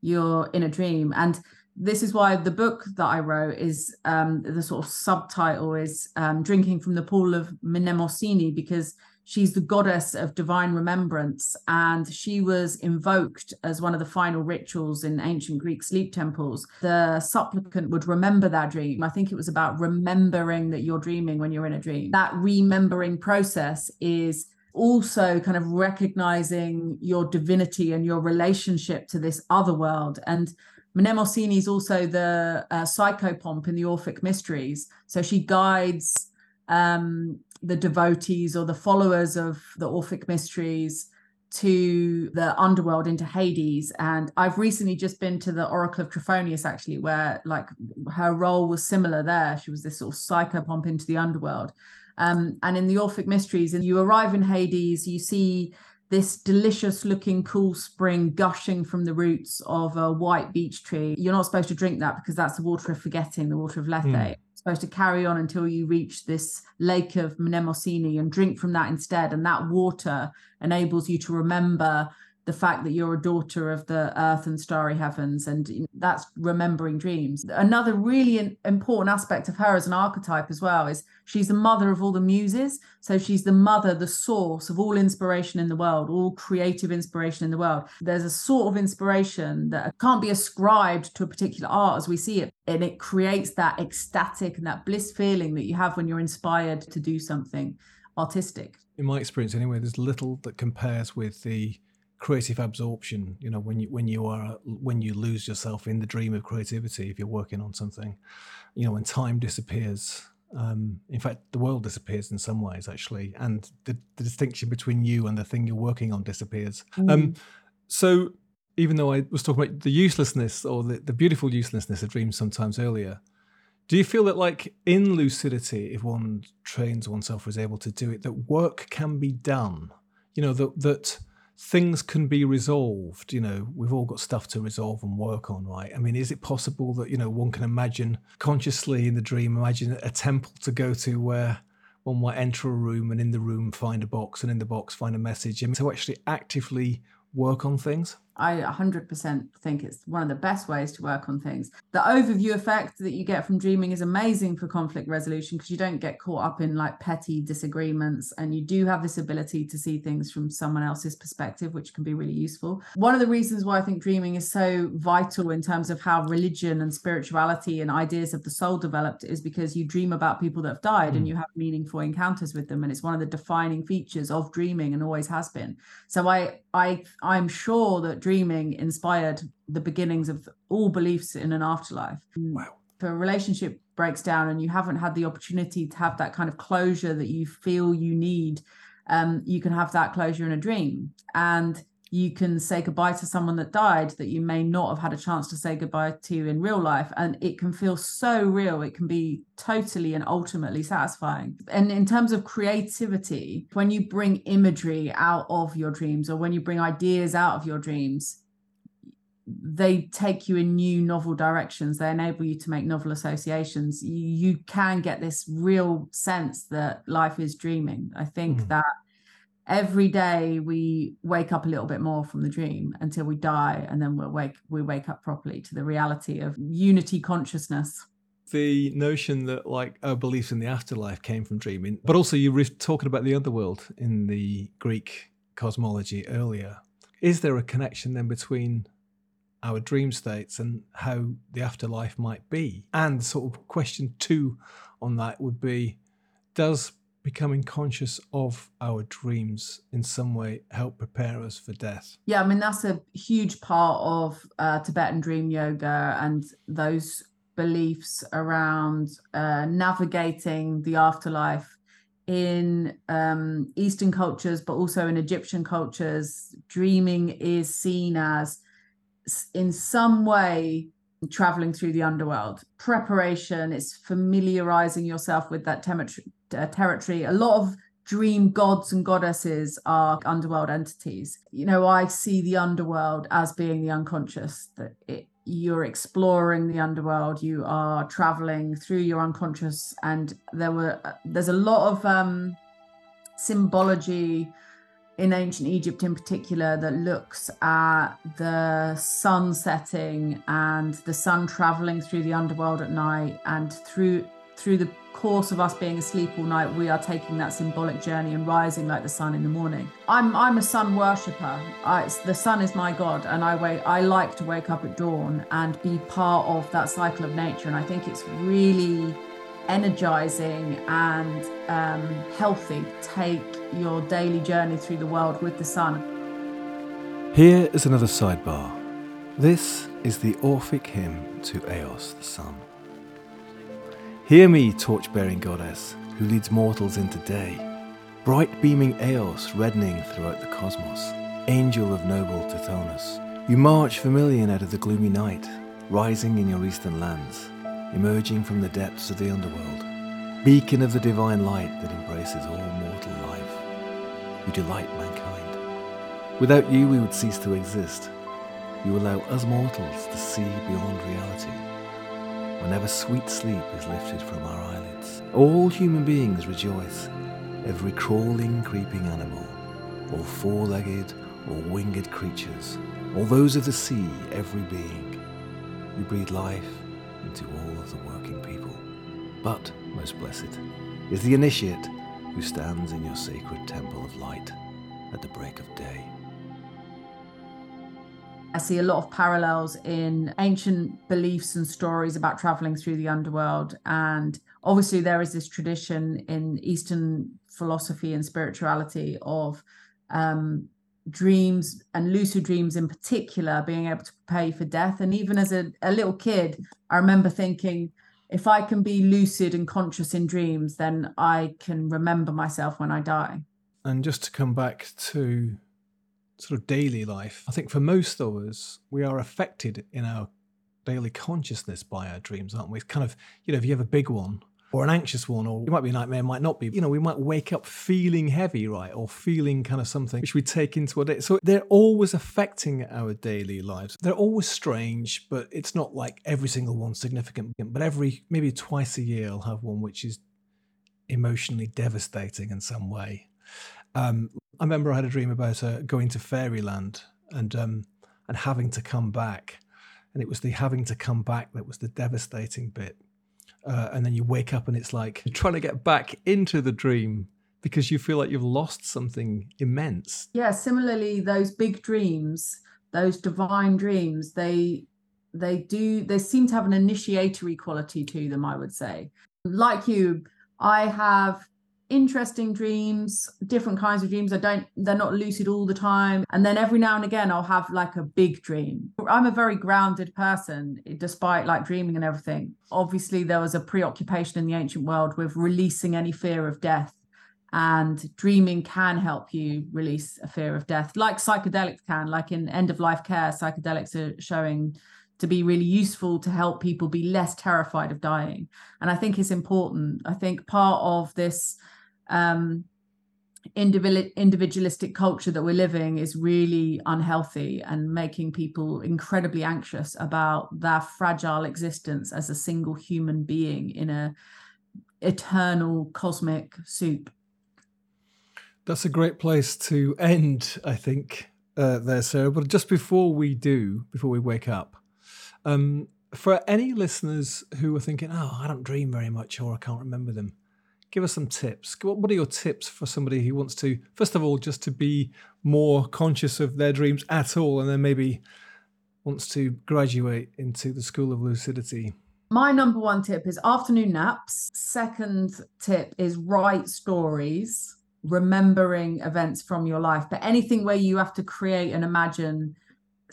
you're in a dream and this is why the book that I wrote is um, the sort of subtitle is um, drinking from the pool of Mnemosyne because she's the goddess of divine remembrance and she was invoked as one of the final rituals in ancient greek sleep temples. The supplicant would remember that dream. I think it was about remembering that you're dreaming when you're in a dream. That remembering process is also kind of recognizing your divinity and your relationship to this other world. And Mnemosyne is also the uh, psychopomp in the Orphic Mysteries. So she guides um, the devotees or the followers of the Orphic mysteries to the underworld into Hades. And I've recently just been to the Oracle of Trophonius, actually, where like her role was similar there. She was this sort of psychopomp into the underworld. Um, and in the Orphic Mysteries, and you arrive in Hades, you see this delicious looking cool spring gushing from the roots of a white beech tree. You're not supposed to drink that because that's the water of forgetting, the water of Lethe. Mm. Supposed to carry on until you reach this lake of Mnemosyne and drink from that instead. And that water enables you to remember the fact that you're a daughter of the earth and starry heavens and that's remembering dreams. Another really important aspect of her as an archetype as well is she's the mother of all the muses. So she's the mother the source of all inspiration in the world all creative inspiration in the world. There's a sort of inspiration that can't be ascribed to a particular art as we see it and it creates that ecstatic and that bliss feeling that you have when you're inspired to do something artistic. In my experience anyway there's little that compares with the creative absorption you know when you when you are when you lose yourself in the dream of creativity if you're working on something you know when time disappears um, in fact the world disappears in some ways actually and the, the distinction between you and the thing you're working on disappears mm. um, so even though i was talking about the uselessness or the, the beautiful uselessness of dreams sometimes earlier do you feel that like in lucidity if one trains oneself or is able to do it that work can be done you know that that things can be resolved. You know, we've all got stuff to resolve and work on, right? I mean, is it possible that, you know, one can imagine consciously in the dream, imagine a temple to go to where one might enter a room and in the room find a box and in the box find a message? And to actually actively work on things? I 100% think it's one of the best ways to work on things. The overview effect that you get from dreaming is amazing for conflict resolution because you don't get caught up in like petty disagreements and you do have this ability to see things from someone else's perspective, which can be really useful. One of the reasons why I think dreaming is so vital in terms of how religion and spirituality and ideas of the soul developed is because you dream about people that have died mm. and hmm. you have meaningful encounters with them. And it's one of the defining features of dreaming and always has been. So I, I, I'm sure that dreaming inspired the beginnings of all beliefs in an afterlife. Wow. If a relationship breaks down and you haven't had the opportunity to have that kind of closure that you feel you need, um, you can have that closure in a dream. And you can say goodbye to someone that died that you may not have had a chance to say goodbye to in real life and it can feel so real. It can be totally and ultimately satisfying. And in terms of creativity when you bring imagery out of your dreams or when you bring ideas out of your dreams they take you in new novel directions. They enable you to make novel associations. You, you can get this real sense that life is dreaming. I think mm. that every day we wake up a little bit more from the dream until we die and then we'll wake we wake up properly to the reality of unity consciousness. The notion that like our beliefs in the afterlife came from dreaming but also you were talking about the underworld in the greek cosmology earlier. Is there a connection then between our dream states and how the afterlife might be? And sort of question two on that would be does becoming conscious of our dreams in some way help prepare us for death? Yeah, I mean, that's a huge part of uh, Tibetan dream yoga and those beliefs around uh, navigating the afterlife in um, Eastern cultures, but also in Egyptian cultures. Dreaming is seen as, in some way, traveling through the underworld. Preparation is familiarizing yourself with that uh, territory. A lot of dream gods and goddesses are underworld entities. You know, I see the underworld as being the unconscious, that it, you're exploring the underworld, you are traveling through your unconscious, and there were uh, there's a lot of um, symbology in ancient Egypt in particular that looks at the sun setting and the sun traveling through the underworld at night and through through the course of us being asleep all night we are taking that symbolic journey and rising like the sun in the morning i'm i'm a sun worshipper I, the sun is my god and i wait i like to wake up at dawn and be part of that cycle of nature and i think it's really energizing and um, healthy take your daily journey through the world with the sun. Here is another sidebar. This is the Orphic hymn to Eos, the sun. Hear me, torch bearing goddess, who leads mortals into day, bright beaming Eos reddening throughout the cosmos. angel of noble Tithonus. You march vermilion out of the gloomy night, rising in your eastern lands, emerging from the depths of the underworld, beacon of the divine light that embraces all mortal life. You delight mankind. Without you, we would cease to exist. You allow us mortals to see beyond reality. Whenever sweet sleep is lifted from our eyelids, all human beings rejoice. Every crawling, creeping animal, all four legged or winged creatures, all those of the sea, every being. You breathe life into all of the working people. But, most blessed, is the initiate who stands in your sacred temple of light at the break of day. I see a lot of parallels in ancient beliefs and stories about traveling through the underworld. And obviously, there is this tradition in Eastern philosophy and spirituality of um, dreams and lucid dreams in particular being able to you for death. And even as a, a little kid, I remember thinking, if I can be lucid and conscious in dreams, then I can remember myself when I die. And just to come back to sort of daily life, I think for most of us, we are affected in our daily consciousness by our dreams, aren't we? It's kind of, you know, if you have a big one or an anxious one, or it might be a nightmare, might not be, you know, we might wake up feeling heavy, right? Or feeling kind of something which we take into our day. So they're always affecting our daily lives. They're always strange, but it's not like every single one significant. But every, maybe twice a year, I'll have one which is emotionally devastating in some way. Um, I remember I had a dream about uh, going to fairyland and um, and having to come back, and it was the having to come back that was the devastating bit. Uh, and then you wake up and it's like you're trying to get back into the dream because you feel like you've lost something immense. Yeah, similarly, those big dreams, those divine dreams, they they do they seem to have an initiatory quality to them. I would say, like you, I have interesting dreams different kinds of dreams. I don't they're not lucid all the time. And then every now and again i'll have like a big dream. I'm a very grounded person despite like dreaming and everything. Obviously there was a preoccupation in the ancient world with releasing any fear of death. And dreaming can help you release a fear of death like psychedelics can. Like in end of life care psychedelics are showing to be really useful to help people be less terrified of dying. And i think it's important. I think part of this um, individualistic culture that we're living is really unhealthy and making people incredibly anxious about their fragile existence as a single human being in a eternal cosmic soup. That's a great place to end i think uh, there sarah. But just before we do before we wake up um, for any listeners who are thinking oh i don't dream very much or i can't remember them give us some tips. What are your tips for somebody who wants to, first of all, just to be more conscious of their dreams at all, and then maybe wants to graduate into the School of Lucidity? My number one tip is afternoon naps. Second tip is write stories, remembering events from your life. But anything where you have to create and imagine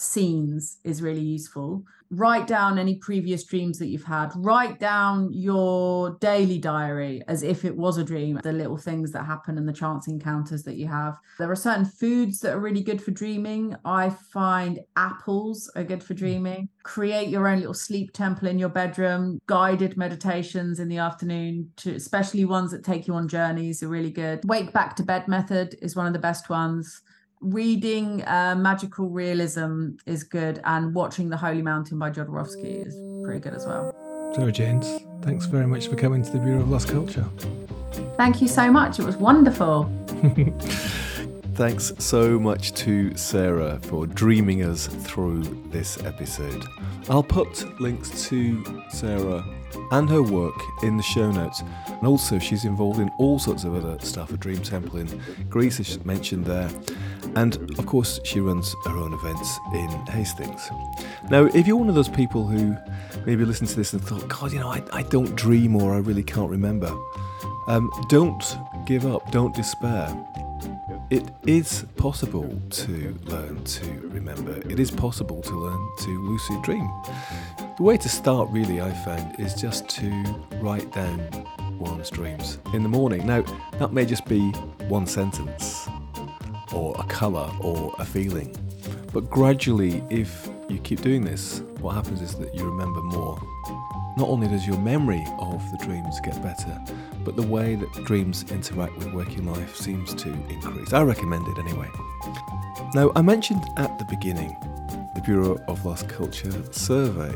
scenes is really useful. Write down any previous dreams that you've had. Write down your daily diary as if it was a dream the little things that happen and the chance encounters that you have. There are certain foods that are really good for dreaming. I find apples are good for mm. dreaming. Create your own little sleep temple in your bedroom. Guided meditations in the afternoon to especially ones that take you on journeys are really good. Wake back to bed method is one of the best ones reading uh, magical realism is good, and watching The Holy Mountain by Jodorowsky is pretty good as well. Sarah Janes, thanks very much for coming to the Bureau of Lost Culture. Thank you so much. It was wonderful. Thanks so much to Sarah for dreaming us through this episode. I'll put links to Sarah and her work in the show notes. And also, she's involved in all sorts of other stuff at Dream Temple in Greece, as mentioned there. And of course, she runs her own events in Hastings. Now, if you're one of those people who maybe listened to this and thought, God, you know, I, I don't dream or I really can't remember, um, don't give up, don't despair. It is possible to learn to remember. It is possible to learn to lucid dream. The way to start, really, I found, is just to write down one's dreams in the morning. Now, that may just be one sentence, or a colour or a feeling. But gradually, if you keep doing this, what happens is that you remember more. Not only does your memory of the dreams get better, but the way that dreams interact with working life seems to increase. I recommend it anyway. Now, I mentioned at the beginning the Bureau of Lost Culture survey.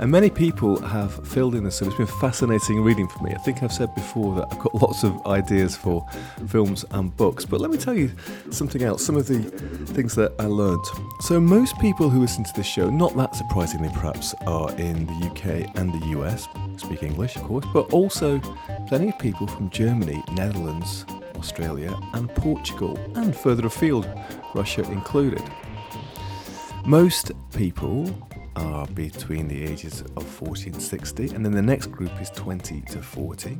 And many people have filled in the survey. It's been fascinating reading for me. I think I've said before that I've got lots of ideas for films and books. But let me tell you something else, some of the things that I learned. So, most people who listen to this show, not that surprisingly perhaps, are in the UK and the US, speak English, of course, but also plenty of people from Germany, Netherlands, Australia, and Portugal, and further afield, Russia included. Most people are between the ages of 40 and 60, and then the next group is 20 to 40.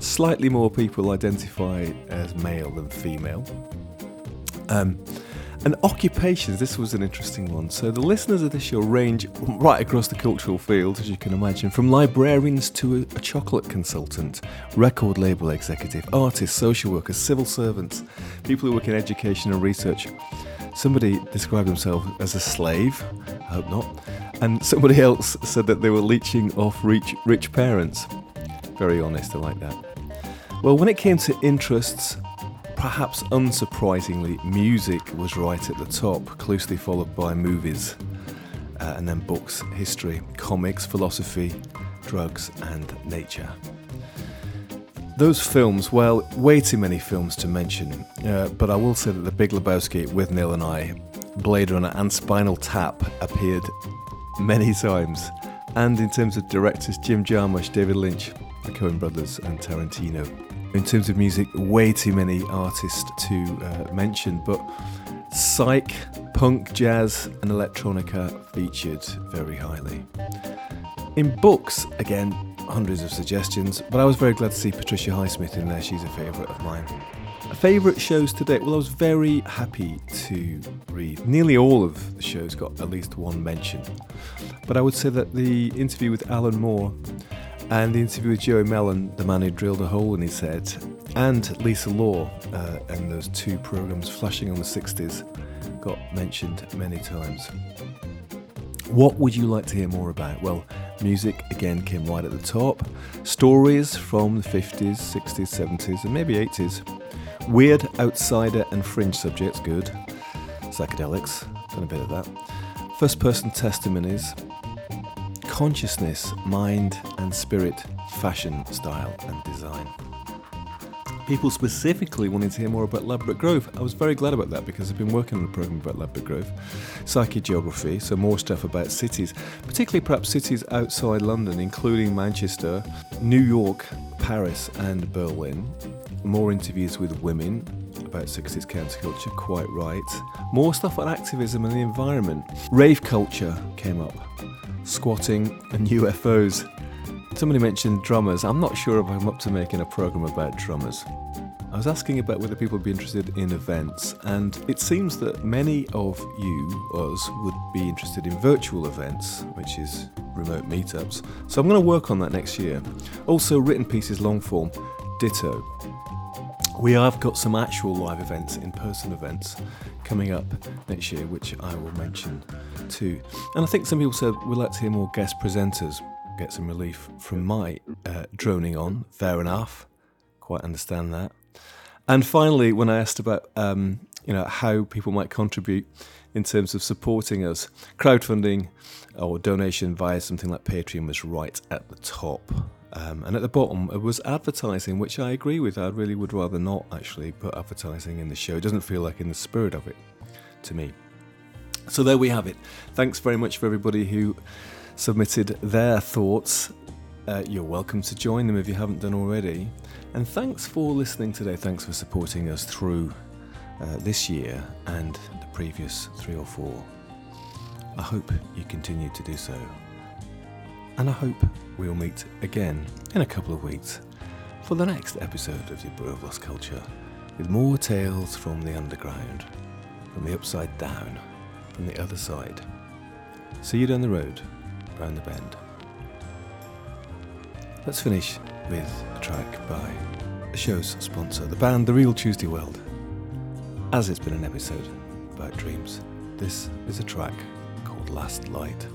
Slightly more people identify as male than female. Um, and occupations, this was an interesting one. So the listeners of this show range right across the cultural field, as you can imagine, from librarians to a, a chocolate consultant, record label executive, artists, social workers, civil servants, people who work in education and research. Somebody described himself as a slave, I hope not, and somebody else said that they were leeching off rich, rich parents. Very honest, I like that. Well, when it came to interests, perhaps unsurprisingly, music was right at the top, closely followed by movies, uh, and then books, history, comics, philosophy, drugs, and nature. Those films, well, way too many films to mention, uh, but I will say that The Big Lebowski Withnail and I, Blade Runner, and Spinal Tap appeared many times. And in terms of directors, Jim Jarmusch, David Lynch, the Coen brothers, and Tarantino. In terms of music, way too many artists to uh, mention, but psych, punk, jazz, and electronica featured very highly. In books, again, hundreds of suggestions, but I was very glad to see Patricia Highsmith in there. She's a favourite of mine. Favourite shows today? Well, I was very happy to read. Nearly all of the shows got at least one mention. But I would say that the interview with Alan Moore and the interview with Joey Mellen, the man who drilled a hole in his head, and Lisa Law, uh, and those two programs flashing on the 60s, got mentioned many times. What would you like to hear more about? Well, music again came right at the top. Stories from the 50s, 60s, 70s, and maybe 80s. Weird, outsider, and fringe subjects, good. Psychedelics, done a bit of that. First person testimonies. Consciousness, mind, and spirit, fashion, style, and design people specifically wanting to hear more about Ladbroke Grove. I was very glad about that because I've been working on a program about Ladbroke Grove, psychogeography, so more stuff about cities, particularly perhaps cities outside London, including Manchester, New York, Paris, and Berlin. More interviews with women about 60s counterculture, quite right. More stuff on activism and the environment. Rave culture came up, squatting and UFOs. Somebody mentioned drummers. I'm not sure if I'm up to making a program about drummers. I was asking about whether people would be interested in events, and it seems that many of you, us, would be interested in virtual events, which is remote meetups. So I'm going to work on that next year. Also, written pieces long form, ditto. We have got some actual live events, in person events, coming up next year, which I will mention too. And I think some people said we'd like to hear more guest presenters get some relief from my uh, droning on. Fair enough. Quite understand that. And finally, when I asked about um, you know how people might contribute in terms of supporting us, crowdfunding or donation via something like Patreon was right at the top. Um, and at the bottom it was advertising, which I agree with. I really would rather not actually put advertising in the show. It doesn't feel like in the spirit of it to me. So there we have it. Thanks very much for everybody who submitted their thoughts. Uh, you're welcome to join them if you haven't done already. And thanks for listening today. Thanks for supporting us through uh, this year and the previous three or four. I hope you continue to do so. And I hope we'll meet again in a couple of weeks for the next episode of the Bureau of Lost Culture with more tales from the underground, from the upside down, from the other side. See you down the road round the bend. Let's finish with a track by the show's sponsor, the band The Real Tuesday Weld. as it's been an episode about dreams, this is a track called Last Light.